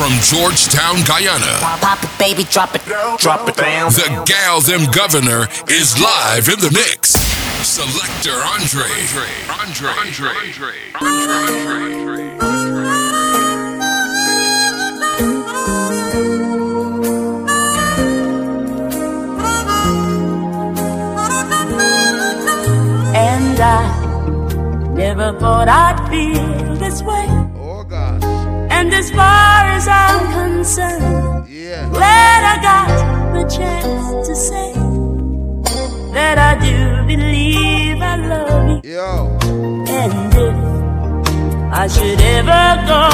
from Georgetown, Guyana. Pop it, baby, drop it, drop it down. The Gal Them Governor is live in the mix. Selector Andre. Andre. Andre. Andre. Andre. And I never thought I'd feel this way. And as far as I'm concerned, Yeah. glad I got the chance to say that I do believe I love you. Yo. And if I should ever go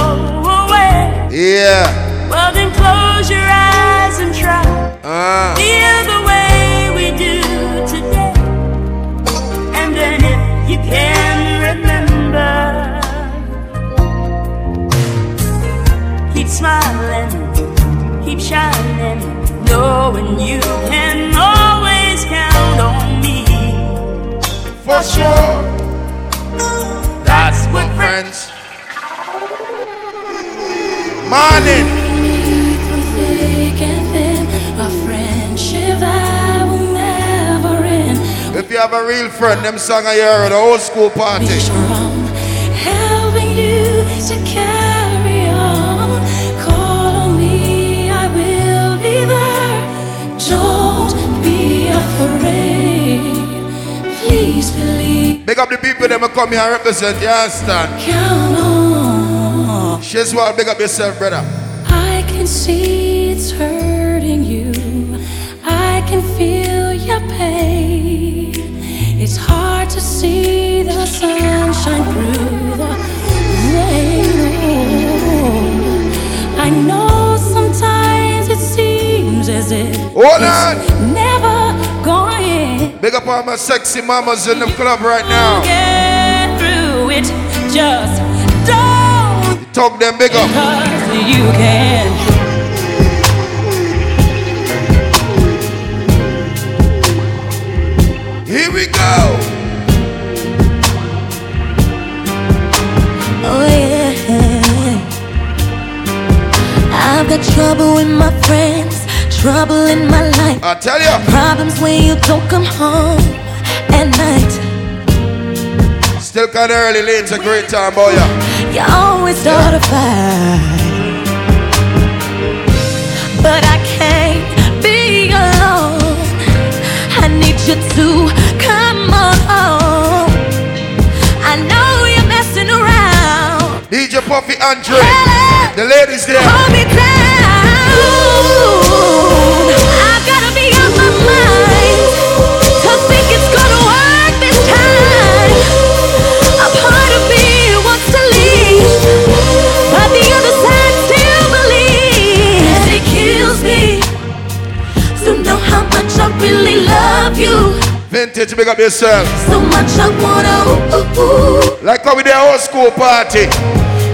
away, Yeah. well then close your eyes and try. Uh. Feel the way smiling, keep shining, knowing you can always count on me. For sure. That's what friends. Morning. If you have a real friend, them song I hear at the old school party. Please believe, Big up the people that come here and represent, you understand? count on. She's well, big up yourself, brother. I can see it's hurting you. I can feel your pain. It's hard to see the sunshine through the rain. I know sometimes it seems as if Hold on. never Big up all my sexy mamas in the club right now. get through it. Just don't, Talk them big up. you can. Here we go. Oh yeah. I've got trouble with my friends, trouble in my life, I tell you. problems when you don't come home at night. Still kind of early, late, a great time, boy. Yeah. You always start a fight, but I can't be alone. I need you to come on. I know you're messing around. DJ Puffy Andre. Hello. The ladies there. Hold me down. I Vintage, big up yourself. So much I wanna ooh, ooh, ooh, Like how we there old school party.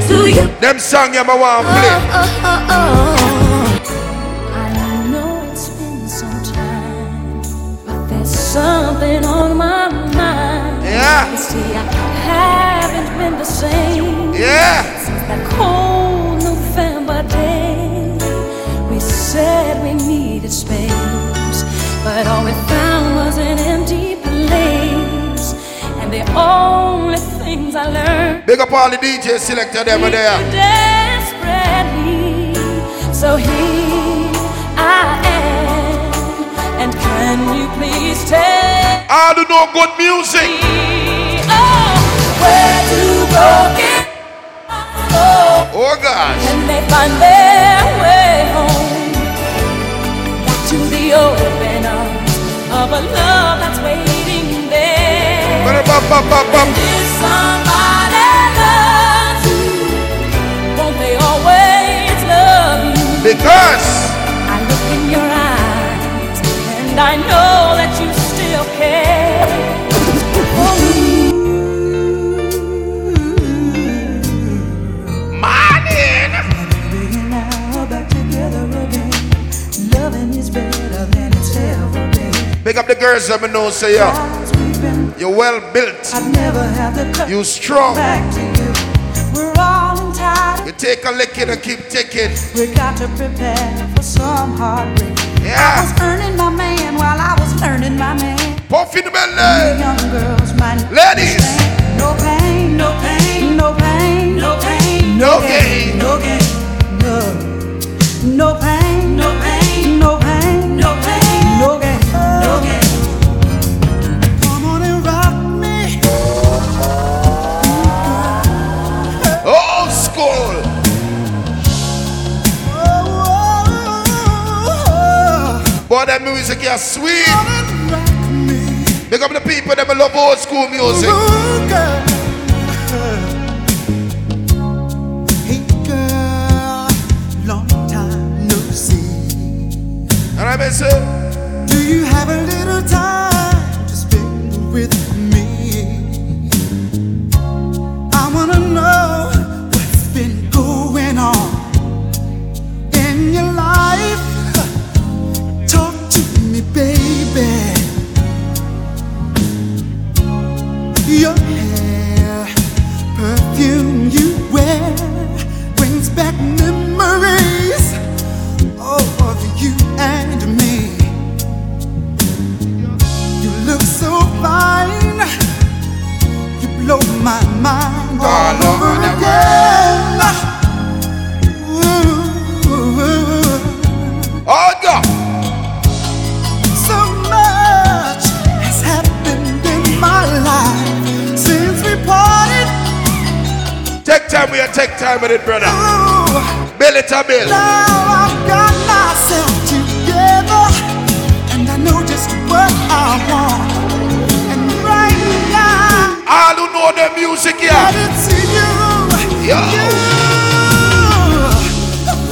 you. Them song you want to play. Oh, oh, oh, oh. I know it's been some time, but there's something on my mind. Yeah. You see, I haven't been the same Yeah. since that cold November day. We said we needed space, but all we found was an empty place. And the only things I learned Big up all the DJ selector them there. desperately. So here I am, and can you please tell All who know good music. me oh, where to go get oh, Oh gosh. and they find their way home to the arms of a love that's waiting there. Ba-da-ba-ba-ba-bam. If somebody loves you, won't they always love you? Because the girls that me know say yeah. As we've been, You're well built. I'd never have the courage You strong. back to you. We're all You take a licking and keep ticking. We got to prepare for some heartbreak. I Yeah. was earning my man while I was learning my man. Puff in the belly. young girls might Ladies. No pain, no pain, no pain, no pain, No gain. no gain, no. That music is sweet. Big up the people that love old school music. And I say, Do you have a little time my mind all, All over over again. Ooh, oh God. so much has happened in my life since we parted. Take time with you, take time with it, brother. Ooh, Bill it a bill. now I've got the music here. Yo. you,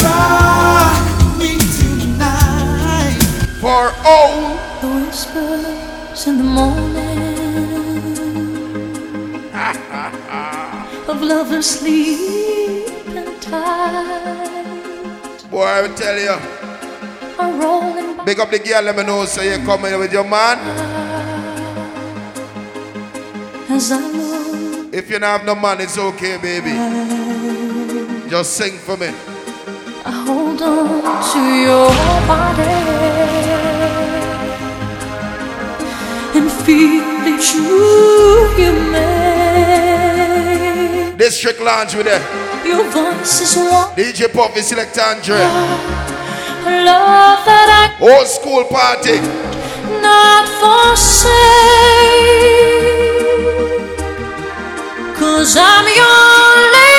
rock me. For all The whispers in the morning of love lovers sleeping tight boy, I will tell you. Big up the girl, let me know so you coming with your man. As I look. If you don't have no man, it's okay, baby. Just sing for me. I hold on to your body and feel it's you you made. District Lounge with it. Your voice is one DJ Puffy Select Andre. love that I Old school party. not forsake. Cause I'm your lady.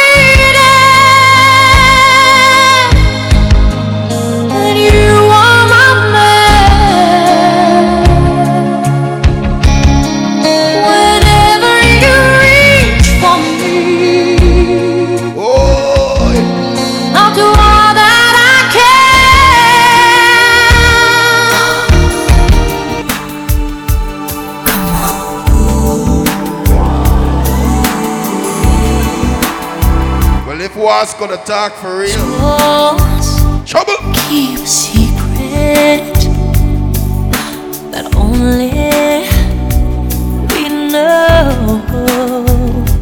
Well, gonna talk for real, Just trouble. keep a secret that only we know.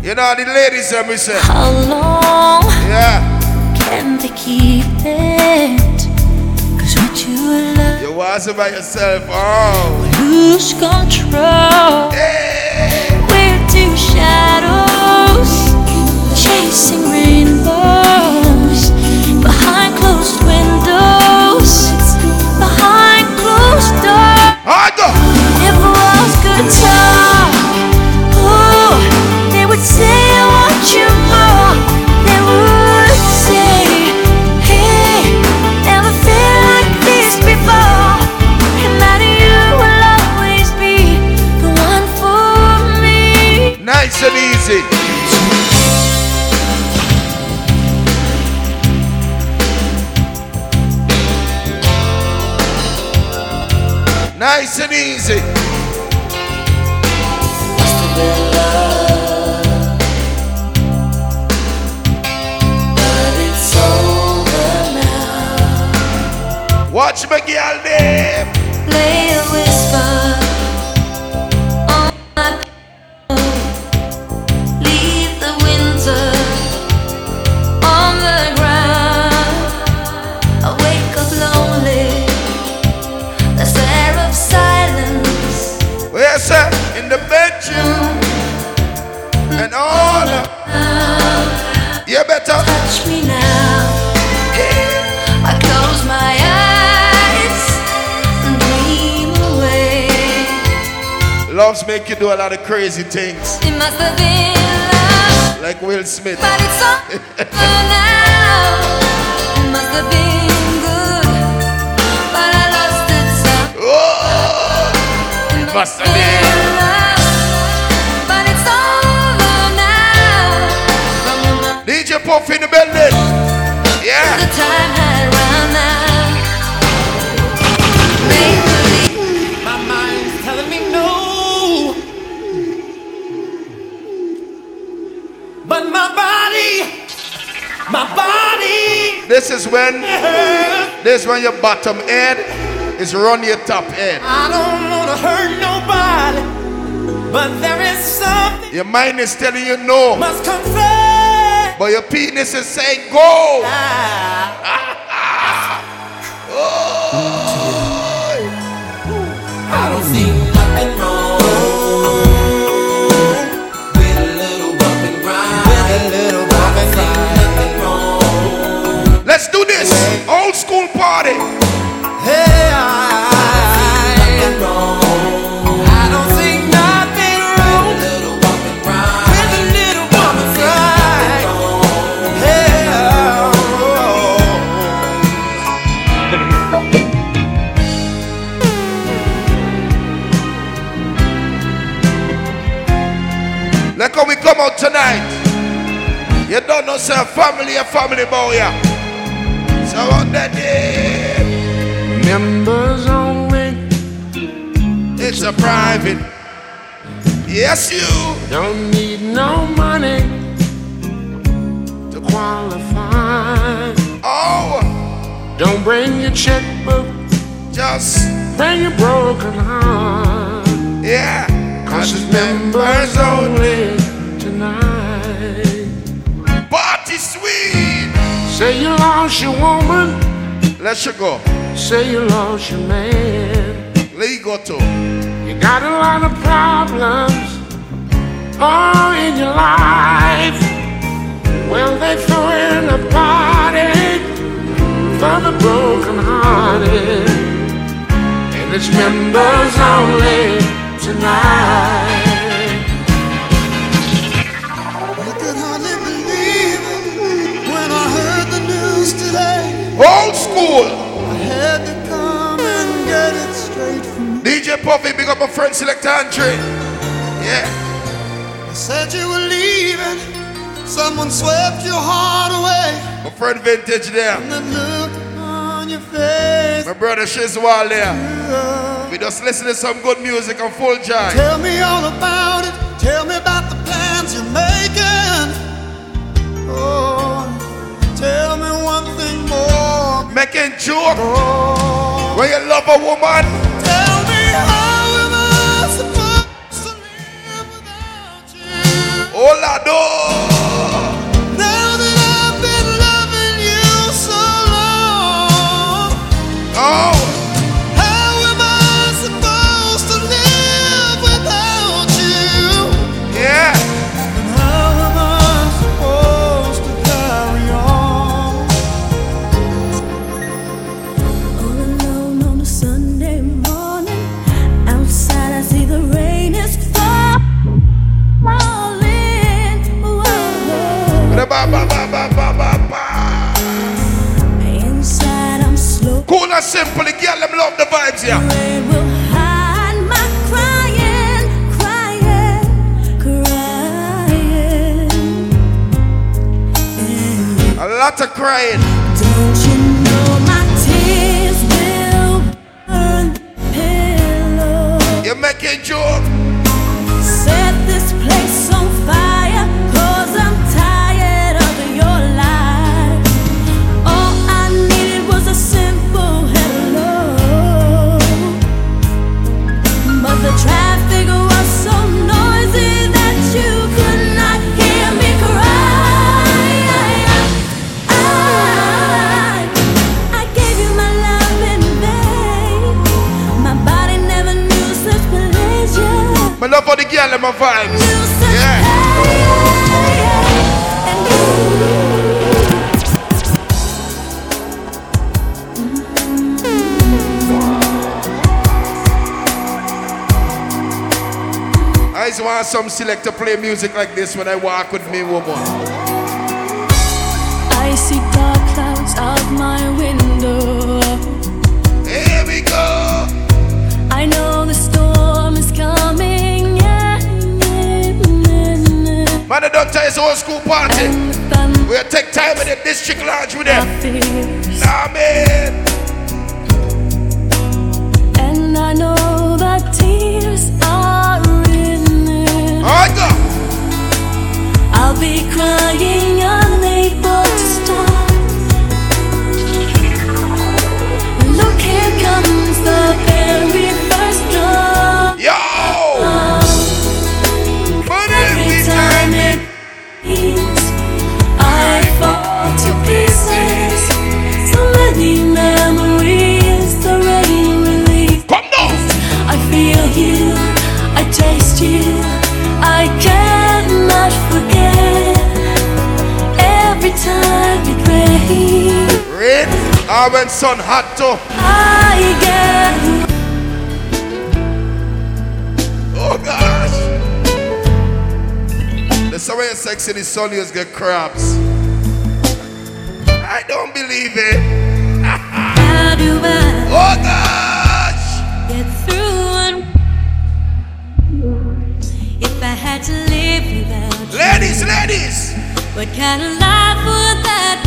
You know the ladies let me say, How long yeah. can they keep it? Cause what you love, You was by yourself. Oh, lose control. hey. We're two shadows chasing rainbows was good ooh, they would say I want you more. They would say, hey, never felt like this before, and that you will always be the one for me. Nice and easy. Nice and easy. Watch me girl name. Play a whisper on my pillow. Leave the winter on the ground. I wake up lonely. The of silence. In the bedroom and all. You better touch me now. Loves make you do a lot of crazy things. It must have been love, Like Will Smith. but it's over now. It must have been good, but I lost it some. Oh, It must have been. love, but it's over now. From the moment DJ Puff in the building. Yeah. This is when this is when your bottom head is run your top head. I don't wanna hurt nobody. But there is something Your mind is telling you no, must confess. but your penis is saying go. I this. Old school party. Hey, I, I don't see nothing wrong with a little bump and grind. With a little bump and grind. Hey, Look how we come out tonight. You don't know, sir. Family, a family boy. Yeah. On that day, Members only, it's a private. Yes, you. don't need no money to qualify. Oh, Don't bring your checkbook, just bring your broken heart. yeah. Cause it's members only tonight. Party sweet. Say you lost your woman, Let's you go. say you lost your man. Let you go to. You got a lot of problems all in your life. Well, they throw in a party for the broken hearted. And it's members only tonight. Straight from DJ Puffy, big up my friend Selector Andre. Yeah. you. Said you were leaving. Someone swept your heart away. My friend Vintage there. And the look on your face. My brother Shizwal there. We just listen to some good music and full joy. Tell me all about it. Tell me about Making joke Oh, when you love a woman. tell me how am I supposed to live without you? Oh, Lado. Now that I've been loving you so long, Oh, and simple. The girl them love the vibes, yeah. A lot of crying. don't you know my tears will burn the pillow? You're making joke. Love for the girl and my vibes. Yeah. always want some select to play music like this when I walk with me, woman. I see dark clouds out my window. Man, I don't tell you it's old school party. The We'll take time in the district lounge with them. Nah, man. And I know that tears are in there. Alright, go. I'll be crying, unable to stop. Ah, when sun hot too. I get Oh gosh. The summer you're sexy, the sun you get crabs. I don't believe it. how do I Oh gosh. get through? If I had to live without you, Ladies, ladies. what kind of life would that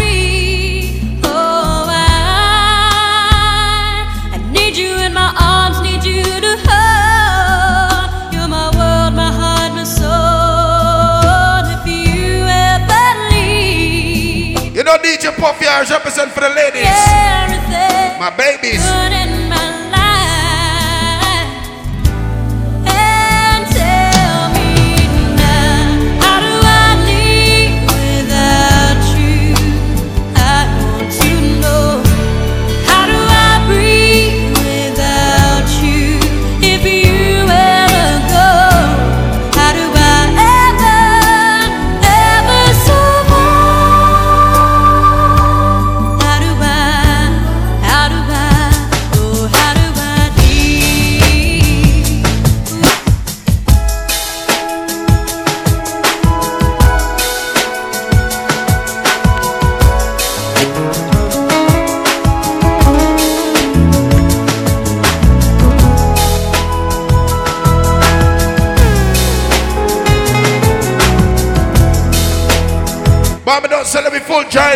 need you in my arms, need you to hold. You're my world, my heart, my soul. If you ever leave, You know DJ Puffy I represent for the ladies. everything My babies.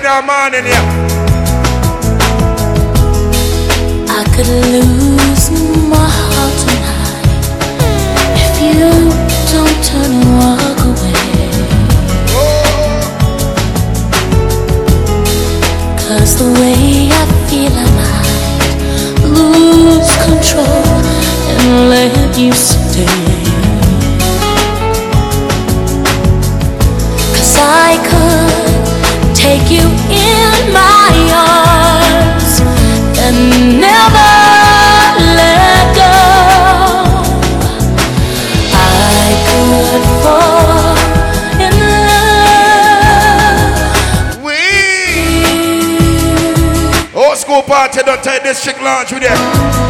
China man in. I could lose take district lounge with them.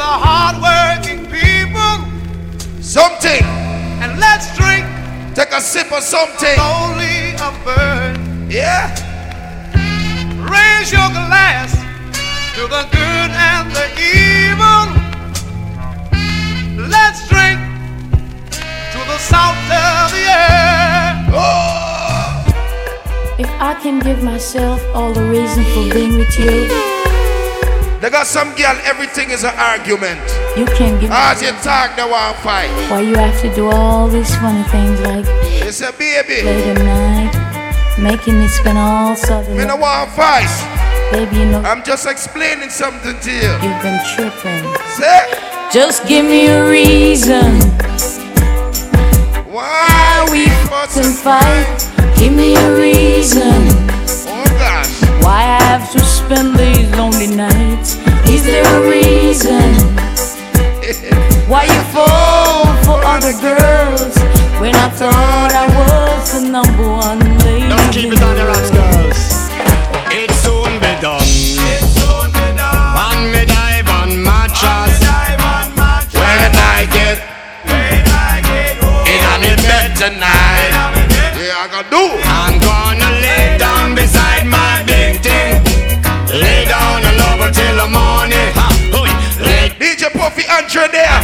The hardworking people, Something. and let's drink Take a sip of something. only a bird. Yeah. Raise your glass to the good and the evil. Let's drink to the salt of the air. Oh. If I can give myself all the reason for being with you, They got some girl, everything is an argument. You can't give As you talk, they want to fight. Why you have to do all these funny things like It's a baby. late at night, making me spend all Southern Me no want fight. Baby, you know I'm just explaining something to you. you've been tripping. Say, Just give me a reason why we fuss can fight. Give me a reason Oh gosh. why I have to spend these lonely nights. Is there a reason why you fall for other girls when I thought I was the number one lady? Just keep it on the rocks, girls. It soon be done. And me dive on mattress. When I get in on the bed tonight, Yeah, I gotta do. DJ Andre there.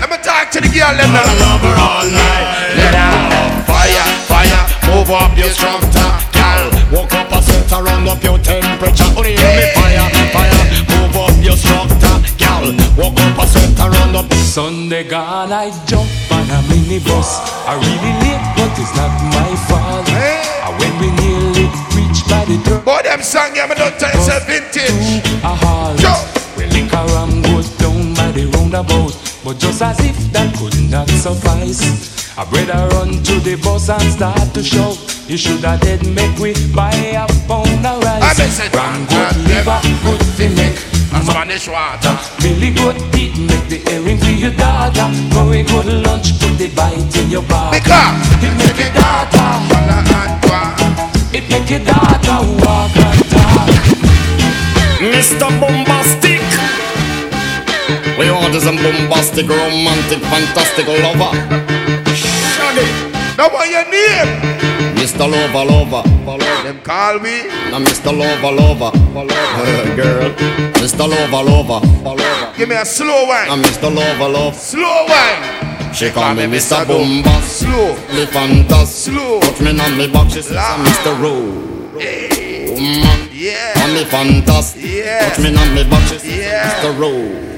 Let me talk to the girl them Gonna now. love her all night. Lay down, fire, fire, move up your structure, girl. Walk up a set around up your temperature. Oh, yeah, me fire, fire, move up your structure, girl. Walk up a set around up. Sunday gone, I jump on a minibus. I really late, but it's not my fault. Hey. And when we nearly reach by the door, Boy, them song, yeah, me don't tell you, say vintage. a halt. By roundabout. But just as if that could not suffice, I better run to the bus and start to shout. You should have dead make we buy a pound of I rice. been said, Ram good liver, good fi make. A Spanish water. Billy good teeth make the earring for your daughter. Very good lunch, put the bite in your bar. Because It make your daughter, Holla and go. it make your daughter walk and talk. Mr. We want is a bombastic, romantic, fantastic lover. Shaggy. Now what your name? Mr. Lover, lover. Them call me. Now Mr. Lover, lover. Girl. Mr. Lover, lover. Give me a slow one. Now. Mr. Lover, love. Slow wine. She call me Mr. Bombas. Slow. Me fantas. Slow. Touch me on me back, she says. I'm Mr. Rowe. Woman. Yeah. On me fantas. Yeah. Touch me on me back, she says Yeah. Mr. Rowe.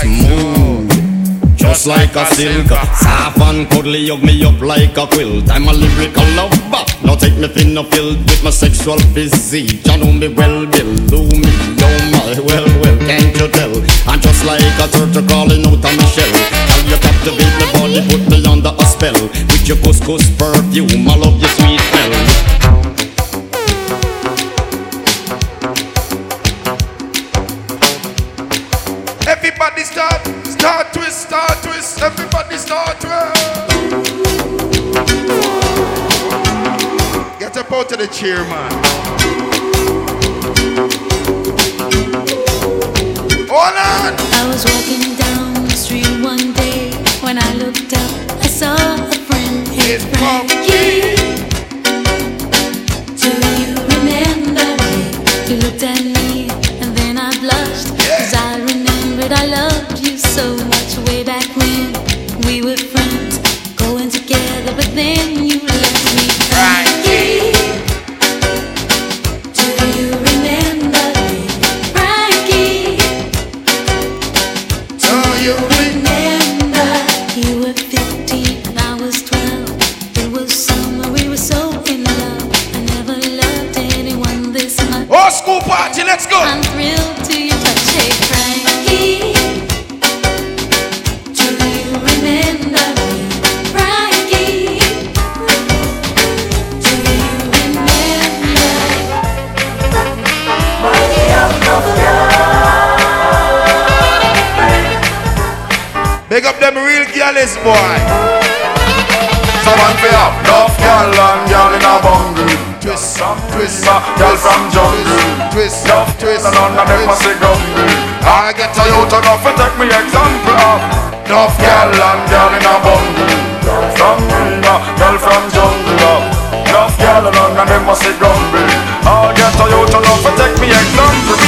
Smooth. Just like a silk, soft and cuddly, hug me up like a quilt. I'm a lyrical lover. Now take me thin or filled with my sexual physique. You know me well, Bill. Do me, oh my, well, well, can't you tell? I'm just like a turtle crawling out of my shell. How you captivate my body, put me under a spell. With your couscous perfume, I love your sweet smell. Start twist. Everybody start twist. Get up out of the chair, man. Hold on. I was walking down the street one day when I looked up, I saw a friend. It's Hey, Frankie. Do you remember me? You looked at me together, but then you left me. Frankie. Do you remember me? Frankie. Do oh, you Remember, you were 15 I was 12. It was summer, we were so in love. I never loved anyone this much. Oh, school party, let's go. I'm thrilled up them real girlies, boy. Someone fi have enough girl and girl in a bungle. Twist, twist, Girl from jungle. twist, twist, and none of them must be gumble. I get a youth enough to take me example of. Enough girl and girl in a bungle. Girl from uh, girl from jungle. Enough girl and none of them must be gumble. I get a youth enough to take me example.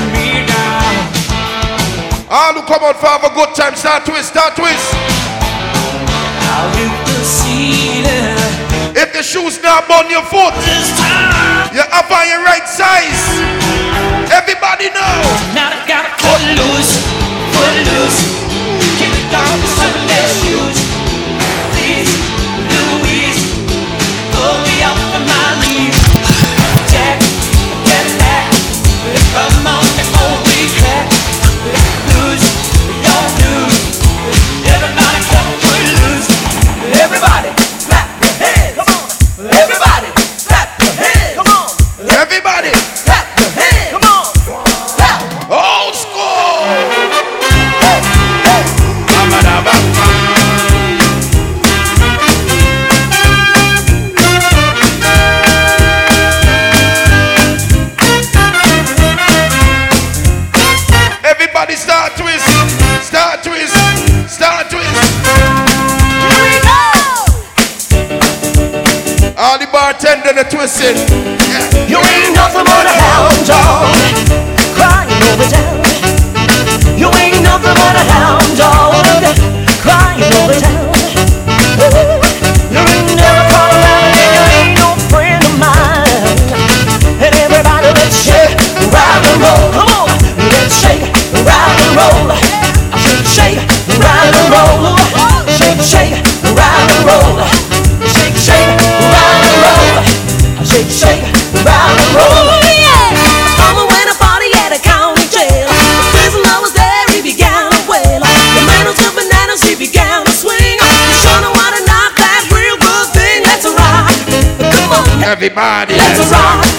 Ah, All who come out for have a good time, start twist, start twist. Eh, if the shoes not on your foot, you're up on your right size. Everybody know. Now I gotta cut loose. the twisted. everybody. Let's rock.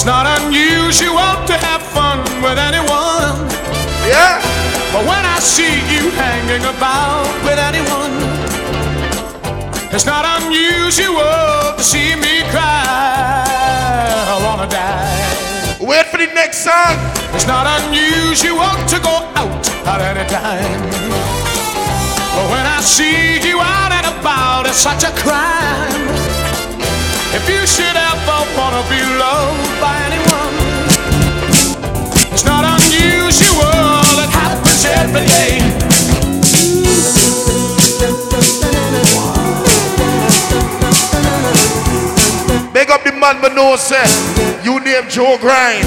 It's not unusual to have fun with anyone. Yeah. But when I see you hanging about with anyone, it's not unusual to see me cry. I wanna die. Wait for the next song. It's not unusual to go out at any time. But when I see you out and about, it's such a crime. If you should ever wanna be loved by anyone, it's not unusual. It happens every day. Make up the man, but no sense. You name Joe Grind.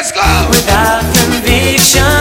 Let's go. Without conviction,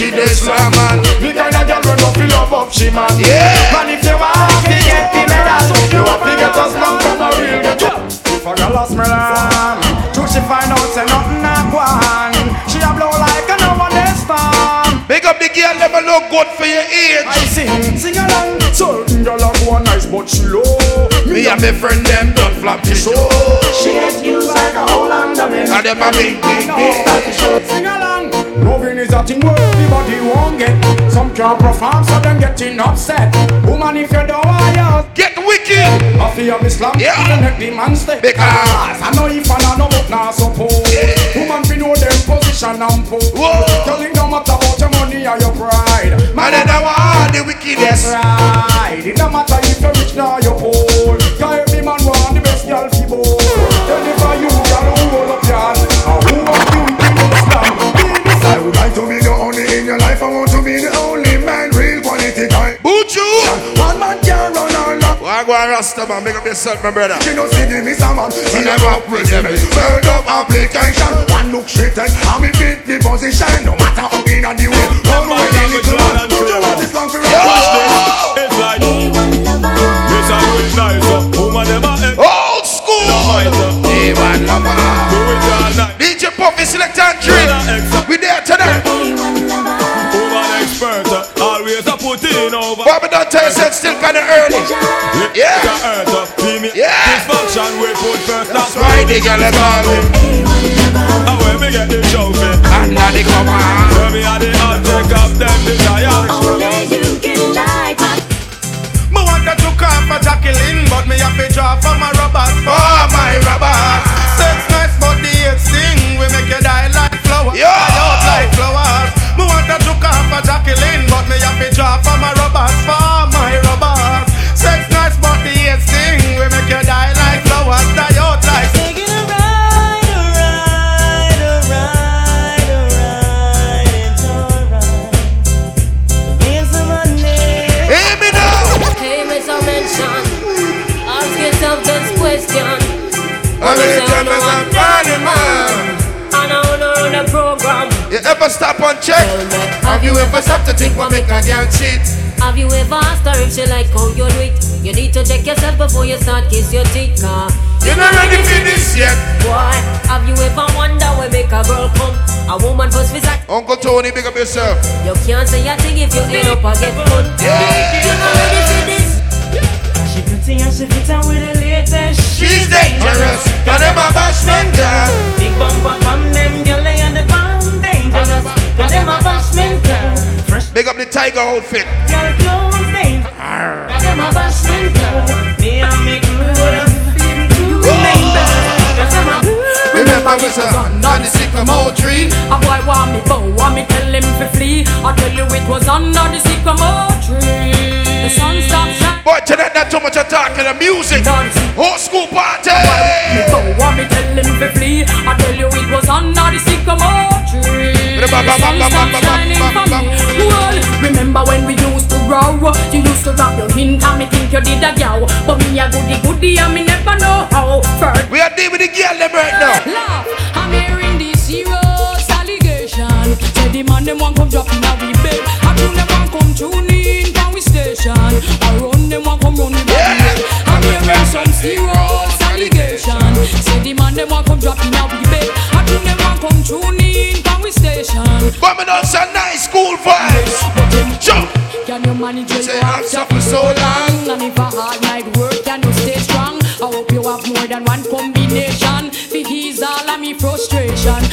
wickedest man. The kind of girl we no feel love up, she man. Yeah. Man, if you want to get the medal, you want to get a slum from a real. If a girl a smell on, true she find out say nothing not go on. She a blow like a no one storm. Make up the girl, never look good for your age. I sing, sing along. Certain girl a go nice, but she low. Me and my friend them don't flap the show. She get used like a whole underman. And them a big, big, big. Sing along. Loving is a thing where everybody won't get. Some can't perform, so them getting upset. Woman, if you don't want you, Get wicked. I feel me slam. Yeah. Even let the man stay. Because- I know if I know but not suppose. Woman, fi know them position and pose. Telling no matter about your money or your pride. Man, they don't want the wickedest. Right. It don't matter if you're rich nor you're poor. Cause every man want the best girl fi board. Deliver you, girl, would like to be the only in your life. I want to be the only man, real quality guy. Boot you. One man can run all up. Why go and Rasta man? Make up yourself, my brother. She don't see the miss a man. She never present me. Third up application. One look straight and I'm in fit the position. No matter how in and the way. Run away the little man. Do you want this long for It's like Yes, I do it nice Woman, them a Old school. Fight, uh, Hey, man, lover. Do it all night DJ Puffy select and drink. We there tonight. Woman expert uh, Always a put in over Bobby don't tell you it's still kind of early. Yeah. The earth Yeah. Dysfunction we put first That's That's why they got it all. And when me get the trophy And now they come on. When me had the heart Take up them desires Only you can light my Me want to took off for Jacqueline, but me have to draw for my Robert. Oh, my Robert. For Jacqueline, but me have to draw for my Robert. For ever stop and check? Have you ever stopped to think what make a girl cheat? Have you ever asked her if she like how you do it? You need to check yourself before you start kiss your teeth, car. You're not ready for this yet. Boy, have you ever wonder where make a girl come? A woman first visit. Uncle Tony, big up yourself. You can't say a thing if you end up a get put. Yeah. You not ready for this? She pretty and she fit and with the latest. She's dangerous. Cause them a bashment girl. Big bumper from them, girl, them a bashment girl. Fresh Big up the tiger outfit. girl clothes dangerous. Cause them a bashment girl. Me and me crew them feel dangerous. Cause them a Remember we said under the sycamore tree. A boy want me bow, want me tell him to flee. I tell you it was under the sycamore tree. The sun stopped shining. Boy, tonight not too much of talking the music. Old school party. Me bow, want me tell him to flee. I tell you it was under the sycamore tree. The sun stopped shining for me. Well, remember when we used to grow? You used to drop your hint and me think you did a. But me a goody goody and me never know how. First, We are dealing with the girl them right now. Laugh, I'm hearing this serious allegation. Say the man them want come drop in a we bed. I tune them want come tune in can we station. I run them want come run the bed. I'm hearing some serious allegation. Say the man them want come drop in a we bed. I tune them want come tune in can we station. But me know some nice school vibes. Jump. Can you manage your Say life I'm suffering so long. And if a hard night work, can you stay strong? I hope you have more than one combination. frustration. And if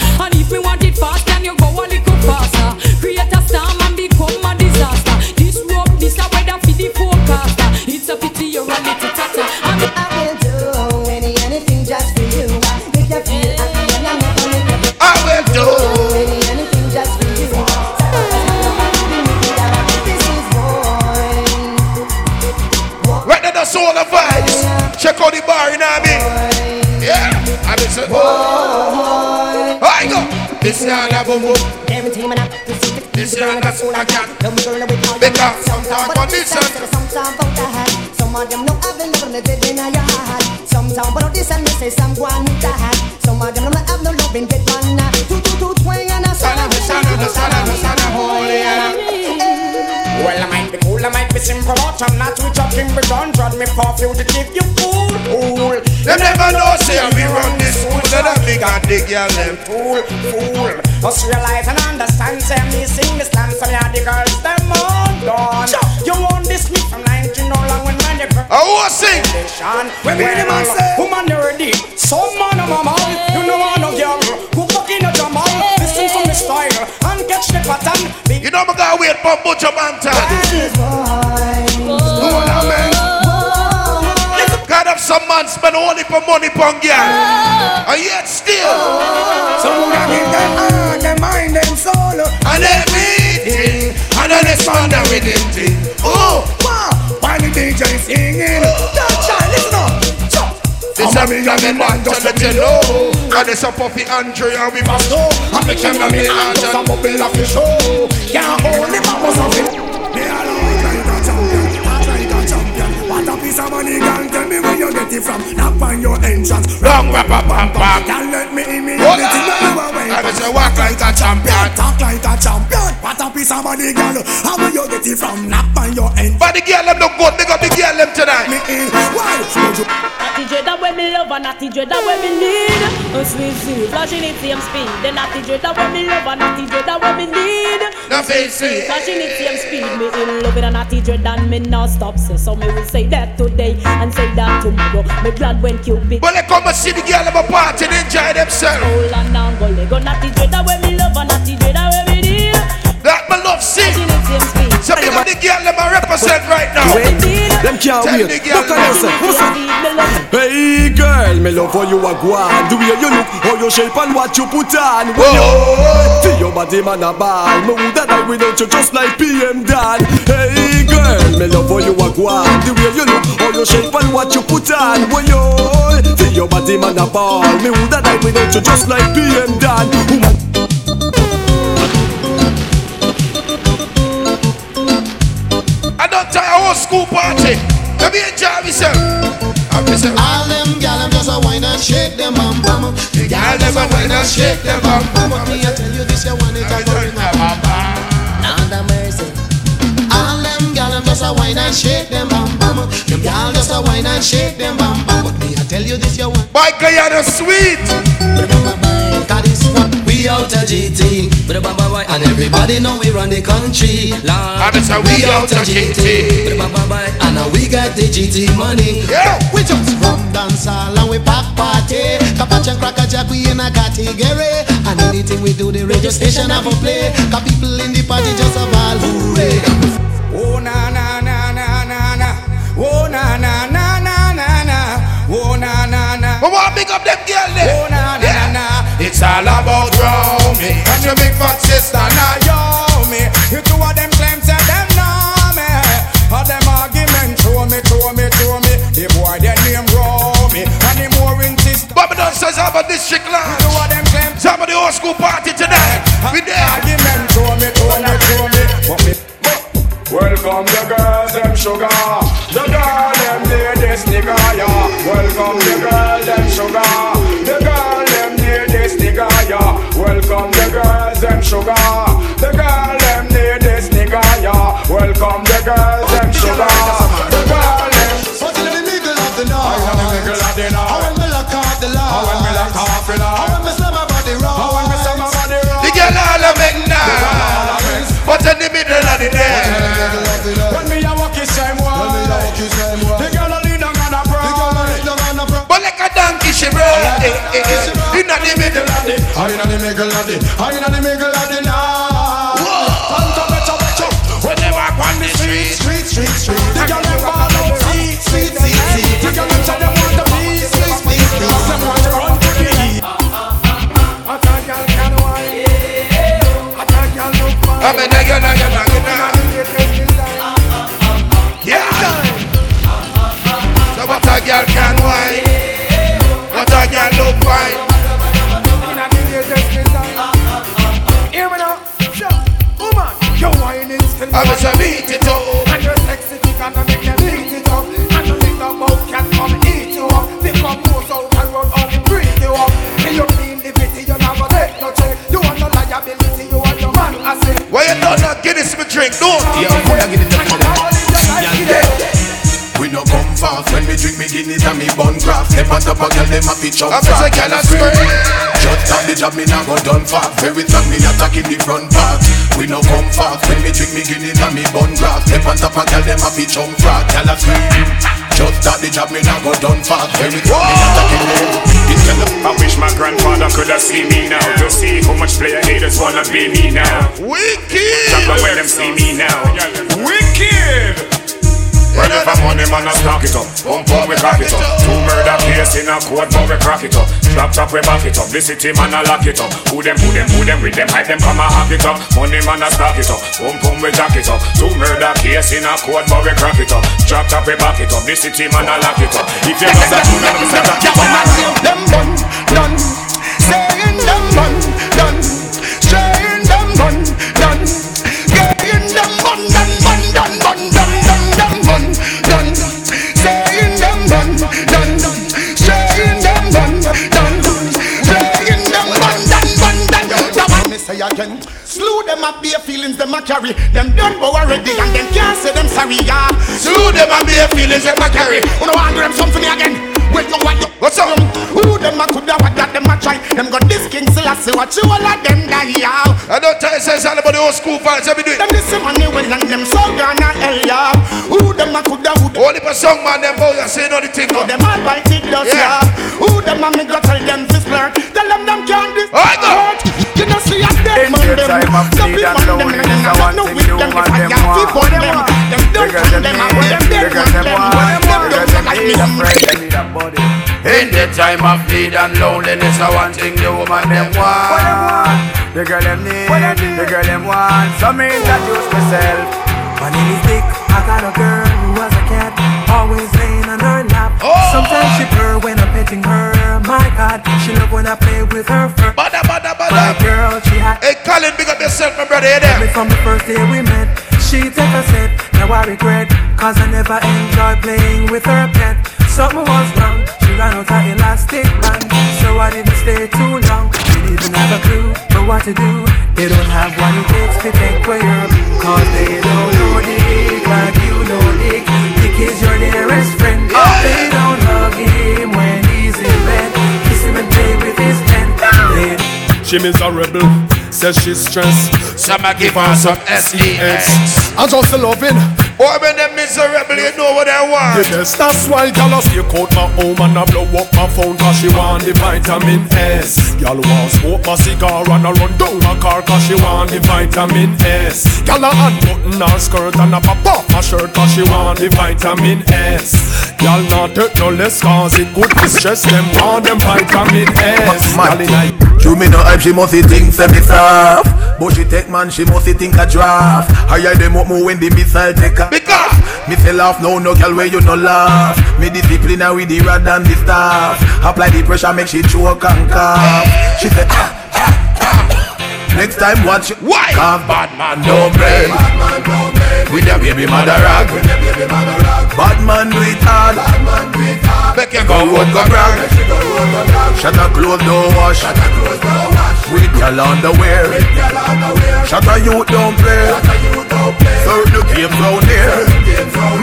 A boom boom. Up. This is a that's all I can. Don't burn away all Because Some condition. Some about that. Some of them no have the love and the dead in your heart. Some talk about this and they say some go on with that. Some of them no have no love get one. Two two two twang and a son of a son of a son of a son of holy. Well, I might be cool, I might be simple, but I'm not with your king, but don't me for you to keep you. Fool. Them never know say we run this school. So them big and big girl them. Fool, fool. Must realize and understand, say me sing this slam, some of the girls, them all gone. You want this me from 19 no long when man, they I want sing. When me the man say, woman, you ready? Some man, of mama, you know want no girl. Who fucking a Jamal? Listen to me style and catch the pattern. You know me gotta wait for Butcher Banton. God have some man spend only for money pon girl. And yet still. Some would give them heart, them mind, them soul. And everything. And then it's man that with him thing. Oh. Wow. While the DJ singing. Don't try, listen up. This a me and me man just let you know And it's a puffy Andre and we must go And me can me and just a bubble of the show it from. Knock on your entrance. Long rap a pam pam Can't let me in me. Hold Everything that you on. away. And it's a walk like a champion Talk like a champion. What a piece of money, girl. How will you get it from? Knock on your entrance. But the girl them look good Big up the girl them tonight Me in. Why? Would you? Natty dread that way me love and natty dread that way me need. A sweet sweet flashing it same speed. The natty dread that way me love and natty dread that way me need. Now face it Flashing it same speed. Me in love with a natty dread and me not stop. So, so me will say that today and say that tomorrow. Me glad when Cupid But they come and see the girl them a party and enjoy themselves hold and down go Lego. Natty dread that way me love and natty dread that way me need. That my love sing Flashing it same speed. So big up the girl them a represent right now Wait, them can't Tell wait. the girl Look at yourself. Who's that? Speed me love. Hey girl, me love how you a go on The way you look, how you shape and what you put on When you Whoa. See your body man a ball Me woulda die without you just like PM Dan Hey girl, me love how you a go on The way you look, how you shape and what you put on When you See your body man a ball Me woulda die without you just like PM Dan Woman school party Let me enjoy myself All them gal them just a wine and shake them bum bum. The Girl them a wine and shake them bum bum Me I tell you this, you want it a going up. Lord have mercy. All them gal them just a wine and shake them bum bum. Them gal just a wine and shake them bum bum. But me I tell you this, you want. My Guyana sweet Cause this one we out of GT. But bye bye bye, and everybody know we run the country. Lord, And it's a we out of GT. But bye bye bye, and now we got the GT money. Yeah. We just rum dance all and we pack party. Capach and cracker jack we in a category. And anything we do, the radio station have a play. Cause people in the party just have all hooray. Oh na na na na na na. Oh na na na na na na. Oh na na na. But want big up them girl Oh na na na Romy And your big fat sister Now yo me, you two of them claim say them know me. All them argument throw me, throw me, throw me. The boy their name grow me, and the more insist. Babylon says have a district Two of them claim Some of the old school party tonight We there argument throw me, throw me, throw me Welcome the girls, them sugar. Inna the middle of the, I inna the middle Step on top of girl, them a fit jump I'm just a girl a scream. Just stop the job, me nah go done fast Very time me attacking the front part. We no come fast when me drink me Guinness and me bun craft Step on top of girl, them a fit jump fast Girl a scream. Just stop the job, me nah go done fast Very time me attacking the This girl a I wish my grandfather could have seen me now. To see how much player haters wanna be me now. Wicked! Talk about where them see me now. Wicked well, if I'm money, man, I stock it up. Pump up, we crack it up. Two murder case in a court, but we crack it up. Drop top, we back it up. The city, man, I lock it up. Who them, who them, who them, with them, hype them, come and hack it up. Money, man, I stock it up. Pump, pump, we jack it up. Two murder case in a court, but we crack it up. Drop top, we back it up. The city, man, I lock it up. If you know that, you know that, you know that. Them bun, done again Slew them up bare feelings them a carry. Them done go already and them can't say them sorry yeah. Slew them and bare feelings them a carry. Who know want them something again Well you want you What's up? Who them a coulda what that them a try? Them got this king Selassie watch you all of them die yeah I don't tell you say something about the old school fans, let me do it. Them this money well and them so gonna hell yeah Who them a coulda who Only for song man, them boys are saying all the thing. Who them all bite it dust Yeah. yeah Who them a me go tell them to flirt Tell them them can't this I know. hurt. You know see a dead In man the them. time of Stop need it and man them loneliness, and I them want no thing with you them If want I them can't want. keep on them. Them don't Because tell them them need I want them. it, dead because man them. Them want it, Them because don't them like need me a friend, they need a body. In the time of need and loneliness I want thing the woman them What them want want? The girl them need, the girl them want. So me introduce myself. My name is Dick. I got a girl who was a cat, always laying on her lap. Oh! Sometimes she purr when I'm petting her. My God, she love when I play with her fur. Bada, bada, My girl, she had Hey, Colin, big up yourself, my brother. You there? from the first day we met. She take a set, now I regret, cause I never enjoyed playing with her pet. Something was wrong, she ran out her elastic band, so I didn't stay too long. Didn't even have a clue for what to do. They don't have what it takes to take care of, cause they don't know Dick like you know Dick. Dick is your dearest friend. They don't hug him when he's in bed, kiss him and play with his pen. They She miserable, says she's stressed. Some I give her some SEX. I just loving. Or when them miserable, you know what I want. The best, that's why gal a stake out my home and I blow up my phone cause she want the vitamin S. Gal want smoke my cigar and I run down my car cause she want the vitamin S. Gal a unbutton her skirt and I pop off my shirt cause she want the vitamin S. Gal not take no less cause it could to stress them want them vitamin S. Gal in a You me no hype, she must think say me soft But she take man, she must think a draft Higher them up more when the missile take a Because Me say laugh no, no girl where you no laugh? Me discipline her with the rod and the staff. Apply the pressure, make she choke and cough. She say ah, ah, ah. Next time watch Why? Cause bad man no break With your baby mother rag. Bad man do it hard make you Go road go brag. Shut her clothes don't wash. With your underwear Shut her youth don't play. Serve the game round here.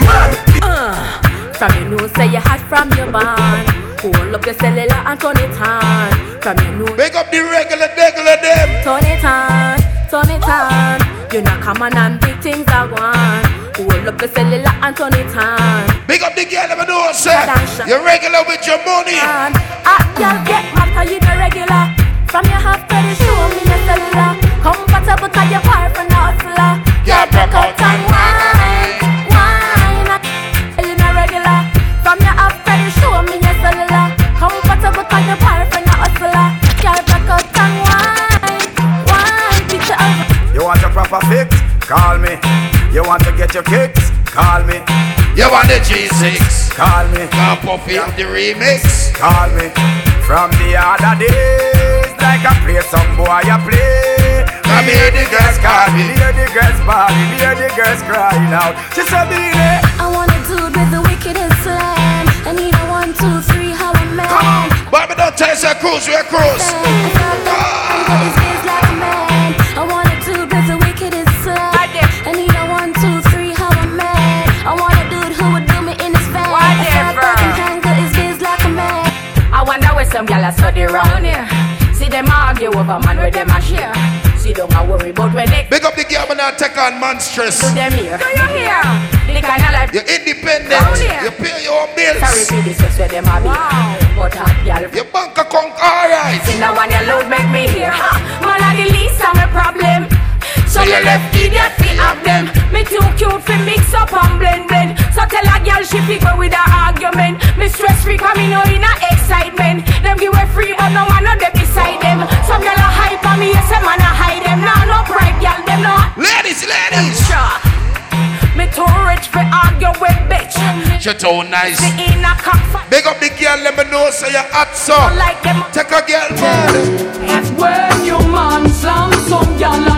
Mad uh, From you know say you hot from your band Hold up your cellular and turn it on. From you know Make up the regular, regular them. turn it on, turn it on. You know come on and big things I want Hold up your cellular and turn it on Big up the girl, never know, sir. Dance. You're regular with your money. on. Ah, girl, get mad 'cause you no regular. From your half credit, show me your cellular. Comfortable, cause you're far from the hustler. Yeah, broke out and wine, wine. In a regular. From your half credit, show me your cellular. Comfortable, cause you're far from the hustler. Yeah, broke out and wine, wine. Picture of You want a proper fix? Call me. You want to get your kicks? Call me. You want the G6? Call me. Now Puffy up the remix. Call me. From the other days, like I play some boy, I play. I hear the girls call me. Hear the girls bawling, hear the girls crying out. She said, "Beat it." I want a dude with the wickedest slam. I need a one, two, three, how a man. But me don't tell you, say cruise, we a cruise. His study round here. See them argue over man where them a share. See don't a worry about when they Big up the girl, man, not take on monstrous. do them here. Do you hear? The kind of life You're independent. You pay your own bills. Sorry for the sex where them a be. But uh, hot gyal. Your bank account, alright. See now when you load make me hear. Ha! Man a the least of my problem. So you you left idiot fi have them. Me too cute fi mix up and blend blend. So tell a girl she fi go with her argument. Me stress free come me no in a excitement. Them give away free but no man no dey beside them. Some girl a hype on me, yes a man a hide them. Nah no pride girl them no. Ladies, ladies. Sure. Me too rich fi argue with bitch. She too nice. Me in a cock Big up the girl, let me know say you're hot so. like them. Take a girl, man. When you man slam some gal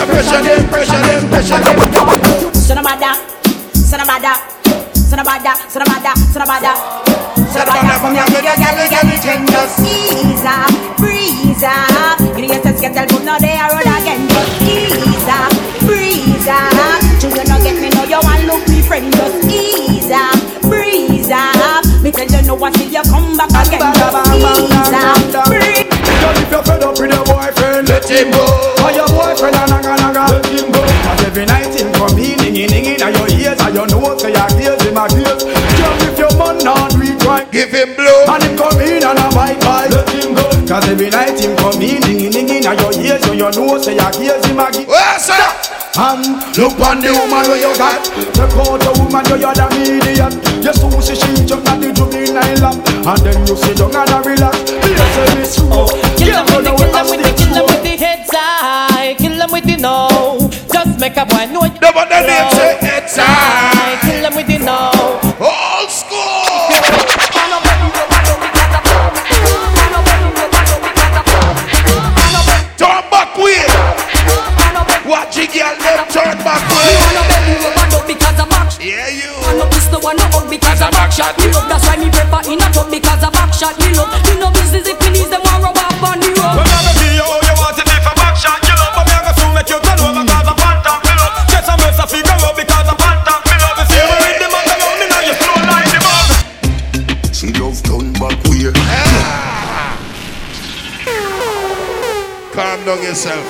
Just pressure them, pressure them, pressure them. Sonabada, Sonabada, Sonabada, Sonabada, Sonabada. Sonabada from your girl, girl, girl, just ease up, breeze up. You know you get tell no they are road again, just ease up, breeze up. You not get me, know you want look me friend, just ease up, breeze up. Me tell you no what till you come back again, just ease up, breeze. Girl, if you're fed up with your boyfriend, let him go. Say your gears in my gears. Girl, if your man not reach right, give him blow. And him come in and a bite bite, let him go. Cause every night him come in, dinging dinging in your ears, so you know say your gears in my gears. What's up? And look on the woman where you got Check out the woman where you're the idiot You sushi she jump at the juvenile lap And then you sit down and a relax Yes, say this true oh, Kill them with the, kill them with the, kill them with the heads high. Kill them with the no. Just make a boy know. No, yourself.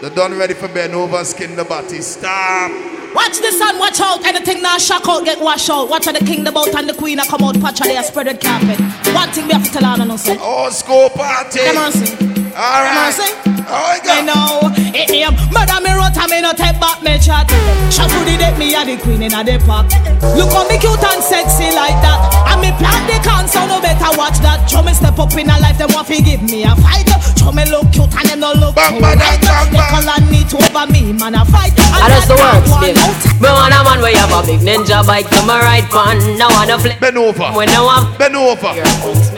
They're done ready for bend over, skin the body. Stop. Watch the sun, watch out. Anything now shock out, get washed out. Watch how the king, the boat, and the queen a come out. Patch they a spreaded carpet. One thing we have to tell on no say. Old school party. Come on, sing. All Come on, right. sing. I I know. It name murder me rot and me no take back me chat. Shot to the deck, me a the queen in a the park. Look how me cute and sexy like that. And me plan the cancer, no better watch that. Show me step up in a life, them want to give me a fight. Show me look cute and them no look cool. Right? They call and need over me, man a fight. I just the works, baby. Me want a man where you have a big ninja bike to my right fun. Now wanna flip. Bend over. When I want. Bend over.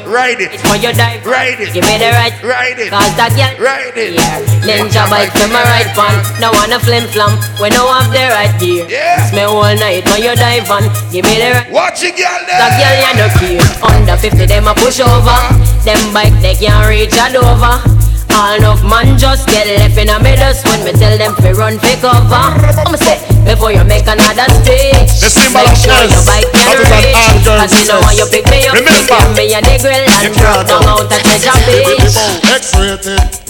Ride it. For your dive. Ride it. Give me the right. Ride it. Cause that girl. Ride it. Yeah. Ninja bike to my right fun. Now wanna flim flam. When I want the right gear. Yeah. Trust me all night when you dive on. Give me the right. Watch it, girl. The girl you no care. Under 50 them a push over. Them bike they can't reach a Dover. All enough man just get left in a middle when me tell them fi run fi cover. I'ma say before you make another stage, The symbol make sure your bike can That reach. Cause you know when you pick me up, Remember, you give me a the grill and drop down out at Treasure Beach. X-rated.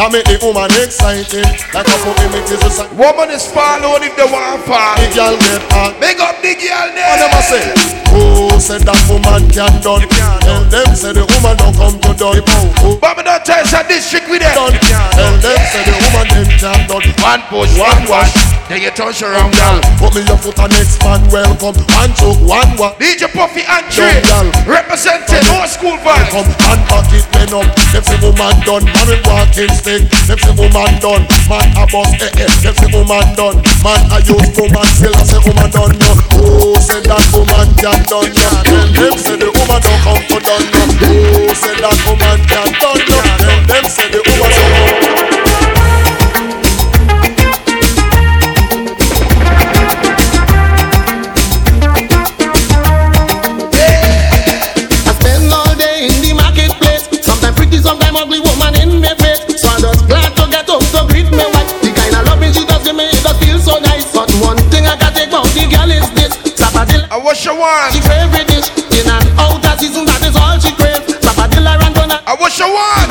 That make the woman excited. Like a full images is like Woman is following if they want fall. the girl get hot. Big up the girl What there. them a say? Who said that woman can done? Tell them say the woman don't come to done. Who But me don't tell you district with them. done? Tell them say the woman them can done. One push, one wash. Then you touch around, girl. Put me your foot on next man welcome. One choke, one walk. DJ Puffy and Trey. Girl. Representing old school Come vibes. and back it men up. Them say woman done. Man with walking stick. Them say woman done. Man a boss eh eh. Them say woman done. Man a use woman still a say woman done. No. Who said that woman can done? No. Tell them say the woman don't come to done. No. Who said that woman can done? No. Tell them say the woman don't come. But one thing I can take about the girl is this: Sapadilla. I wish you want. She favorite dish in and out of season. That is all she craves. Sapadilla and gonna. I wish you want.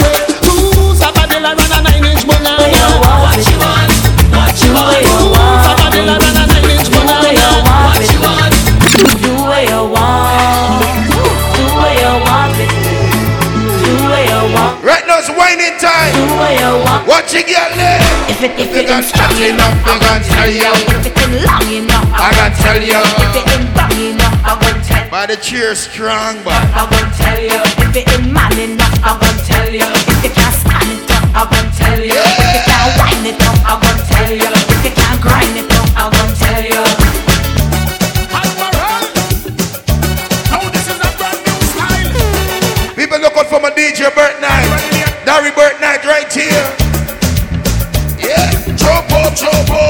It, girl there. If it if it ain't strong enough, I got tell you. if it ain't long enough, I got tell you. If it ain't bang enough, I gon' tell. you. By the cheer strong, but I gon' tell you. If it ain't man enough, I gon' tell you. If you can't stand it up, I gon' tell you. If you can't wind it up, I gon' tell you. If you can't grind it up, I gon' tell you. people look out for my DJ Bert Knight. Darry Bert Knight jump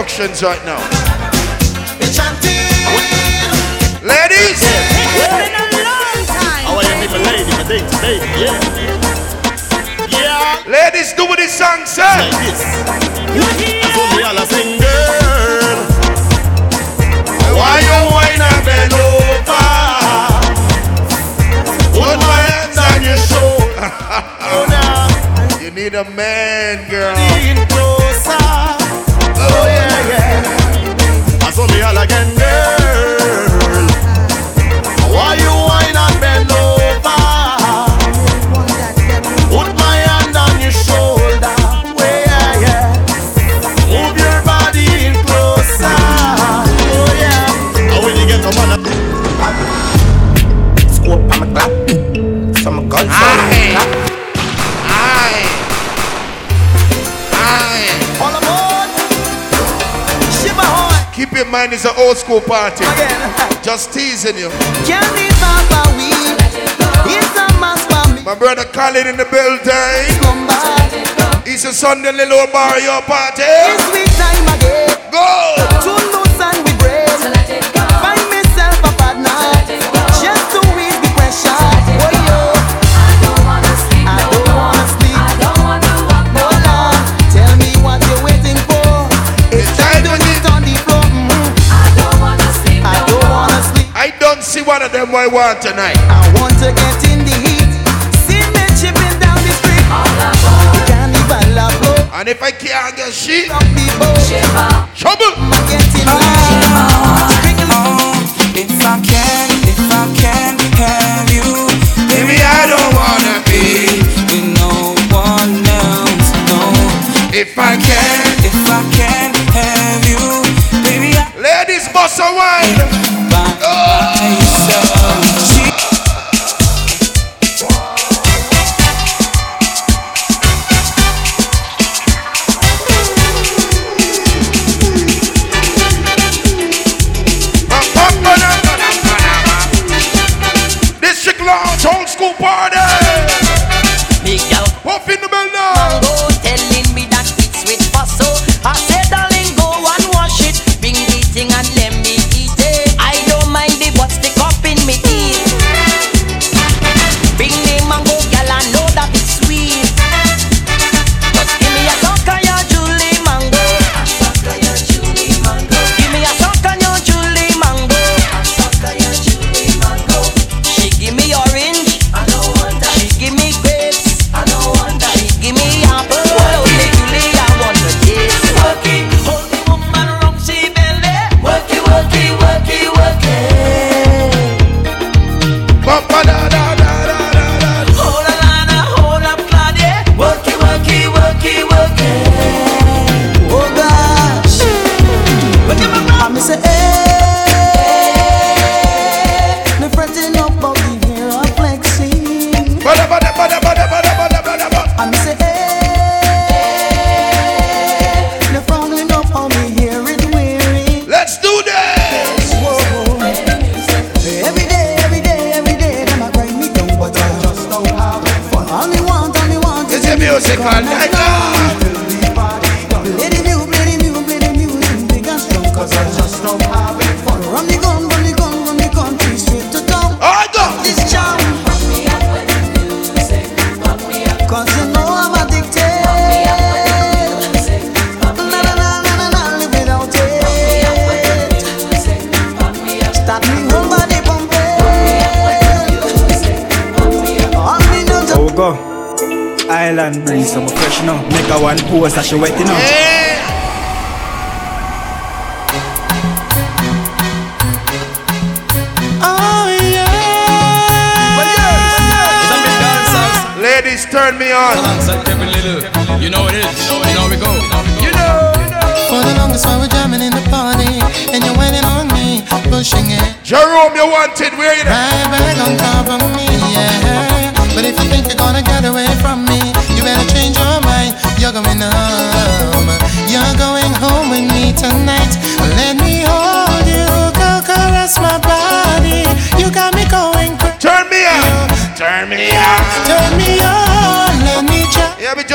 instructions right now. Ladies, I want you people lady, my date, lady, yeah. Yeah. ladies, do what this song says. Like this. I told me all a sing, girl. Why you whine and bend over? Put my hands on your shoulder. Oh, you need a man, girl. Again, mine is an old school party. Again. Just teasing you. My brother Khalid in the building. It's a Sunday little bar your party. one of them I want tonight. I want to get in the heat. See me chipping down the street. Carnival And if I can't get she, trouble. Oh, if I can, if I can have you, baby, I don't wanna be with no one else. No, if I can, if I can have you, baby, I ladies, boss a wine.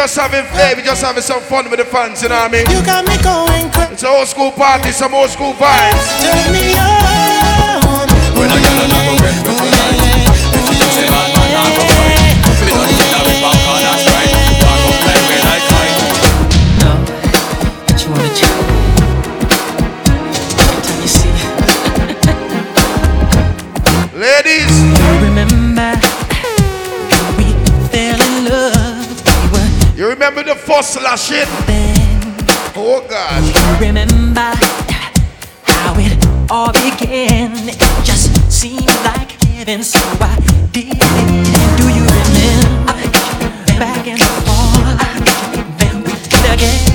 just having fun. We just having some fun with the fans, you know what I mean? You got me going crazy. It's an old school party, some old school vibes. Turn me on. When I get another when I Ladies. Remember the first lashing? Oh God. Do you Remember how it all began. It just seemed like heaven, so I did. It. Do you remember back and forth? Then we did again.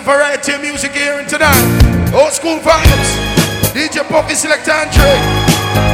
a variety of music here and tonight. Old school vibes. DJ Pocky Select Andre.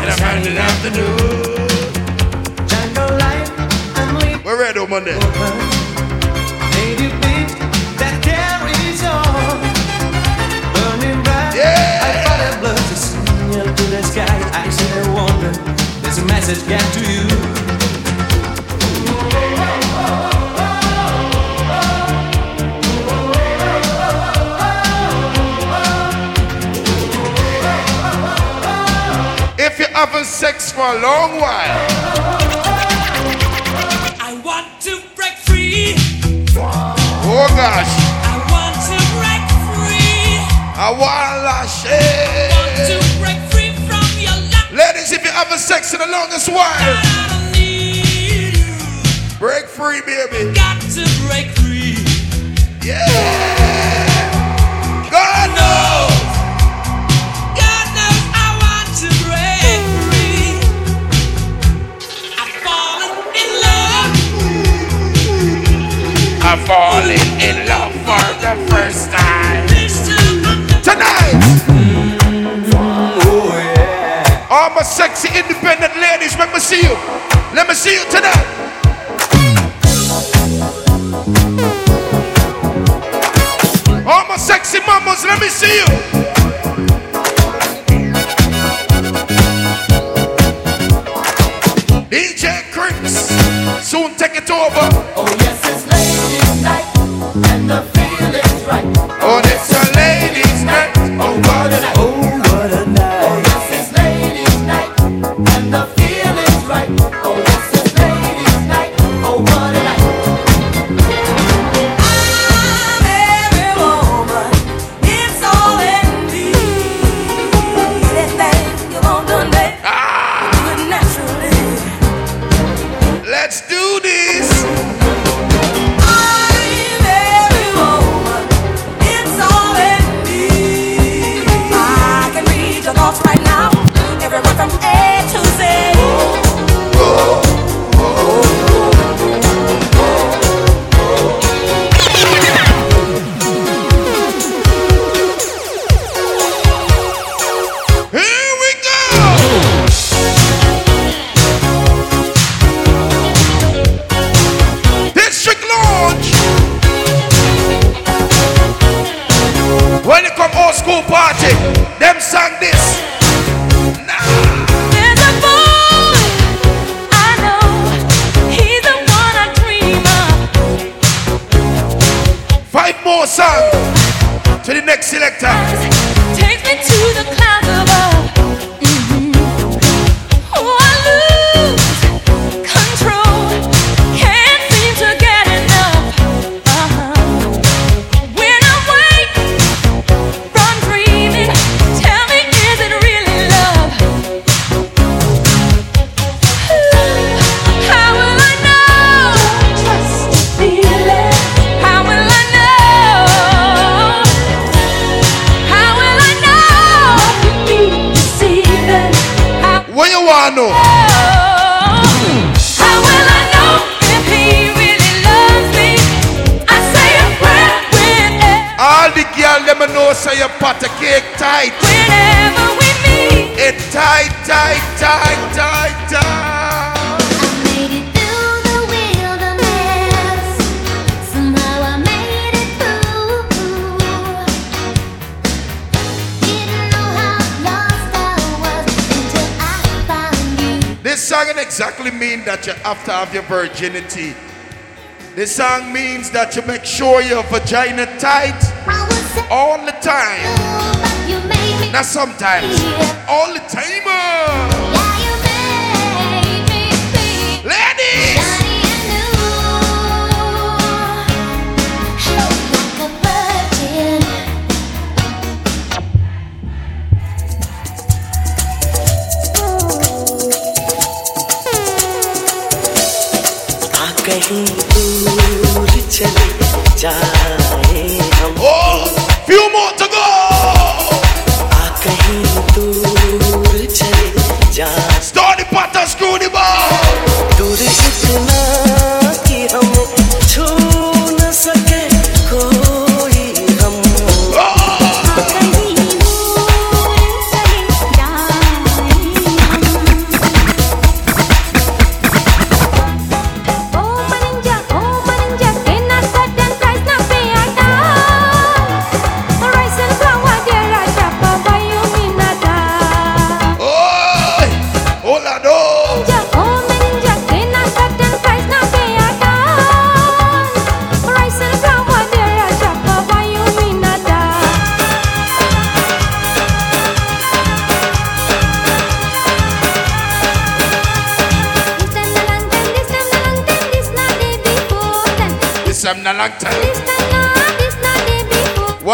and I found afternoon. Light and we We're ready on Monday. Made you that carries on burning bright. Yeah. I thought it blood to to the sky. I said I wonder there's a message get to you. having sex for a long while. I want to break free. Oh gosh. I want to break free. I want, I want to break free from your life. Ladies, if you're having sex for the longest while, break free, baby. Got to break free. Yeah. God knows. are falling in love for the first time. Tonight! Mm-hmm. Oh, All my sexy independent ladies, let me see you. Let me see you tonight. All my sexy mamas, let me see you. DJ Chris soon take it over. Oh yes, it's ladies' night and the feeling's right. Oh, this to have your virginity. This song means that you make sure your vagina tight all the time. Not sometimes, all the time.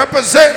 represent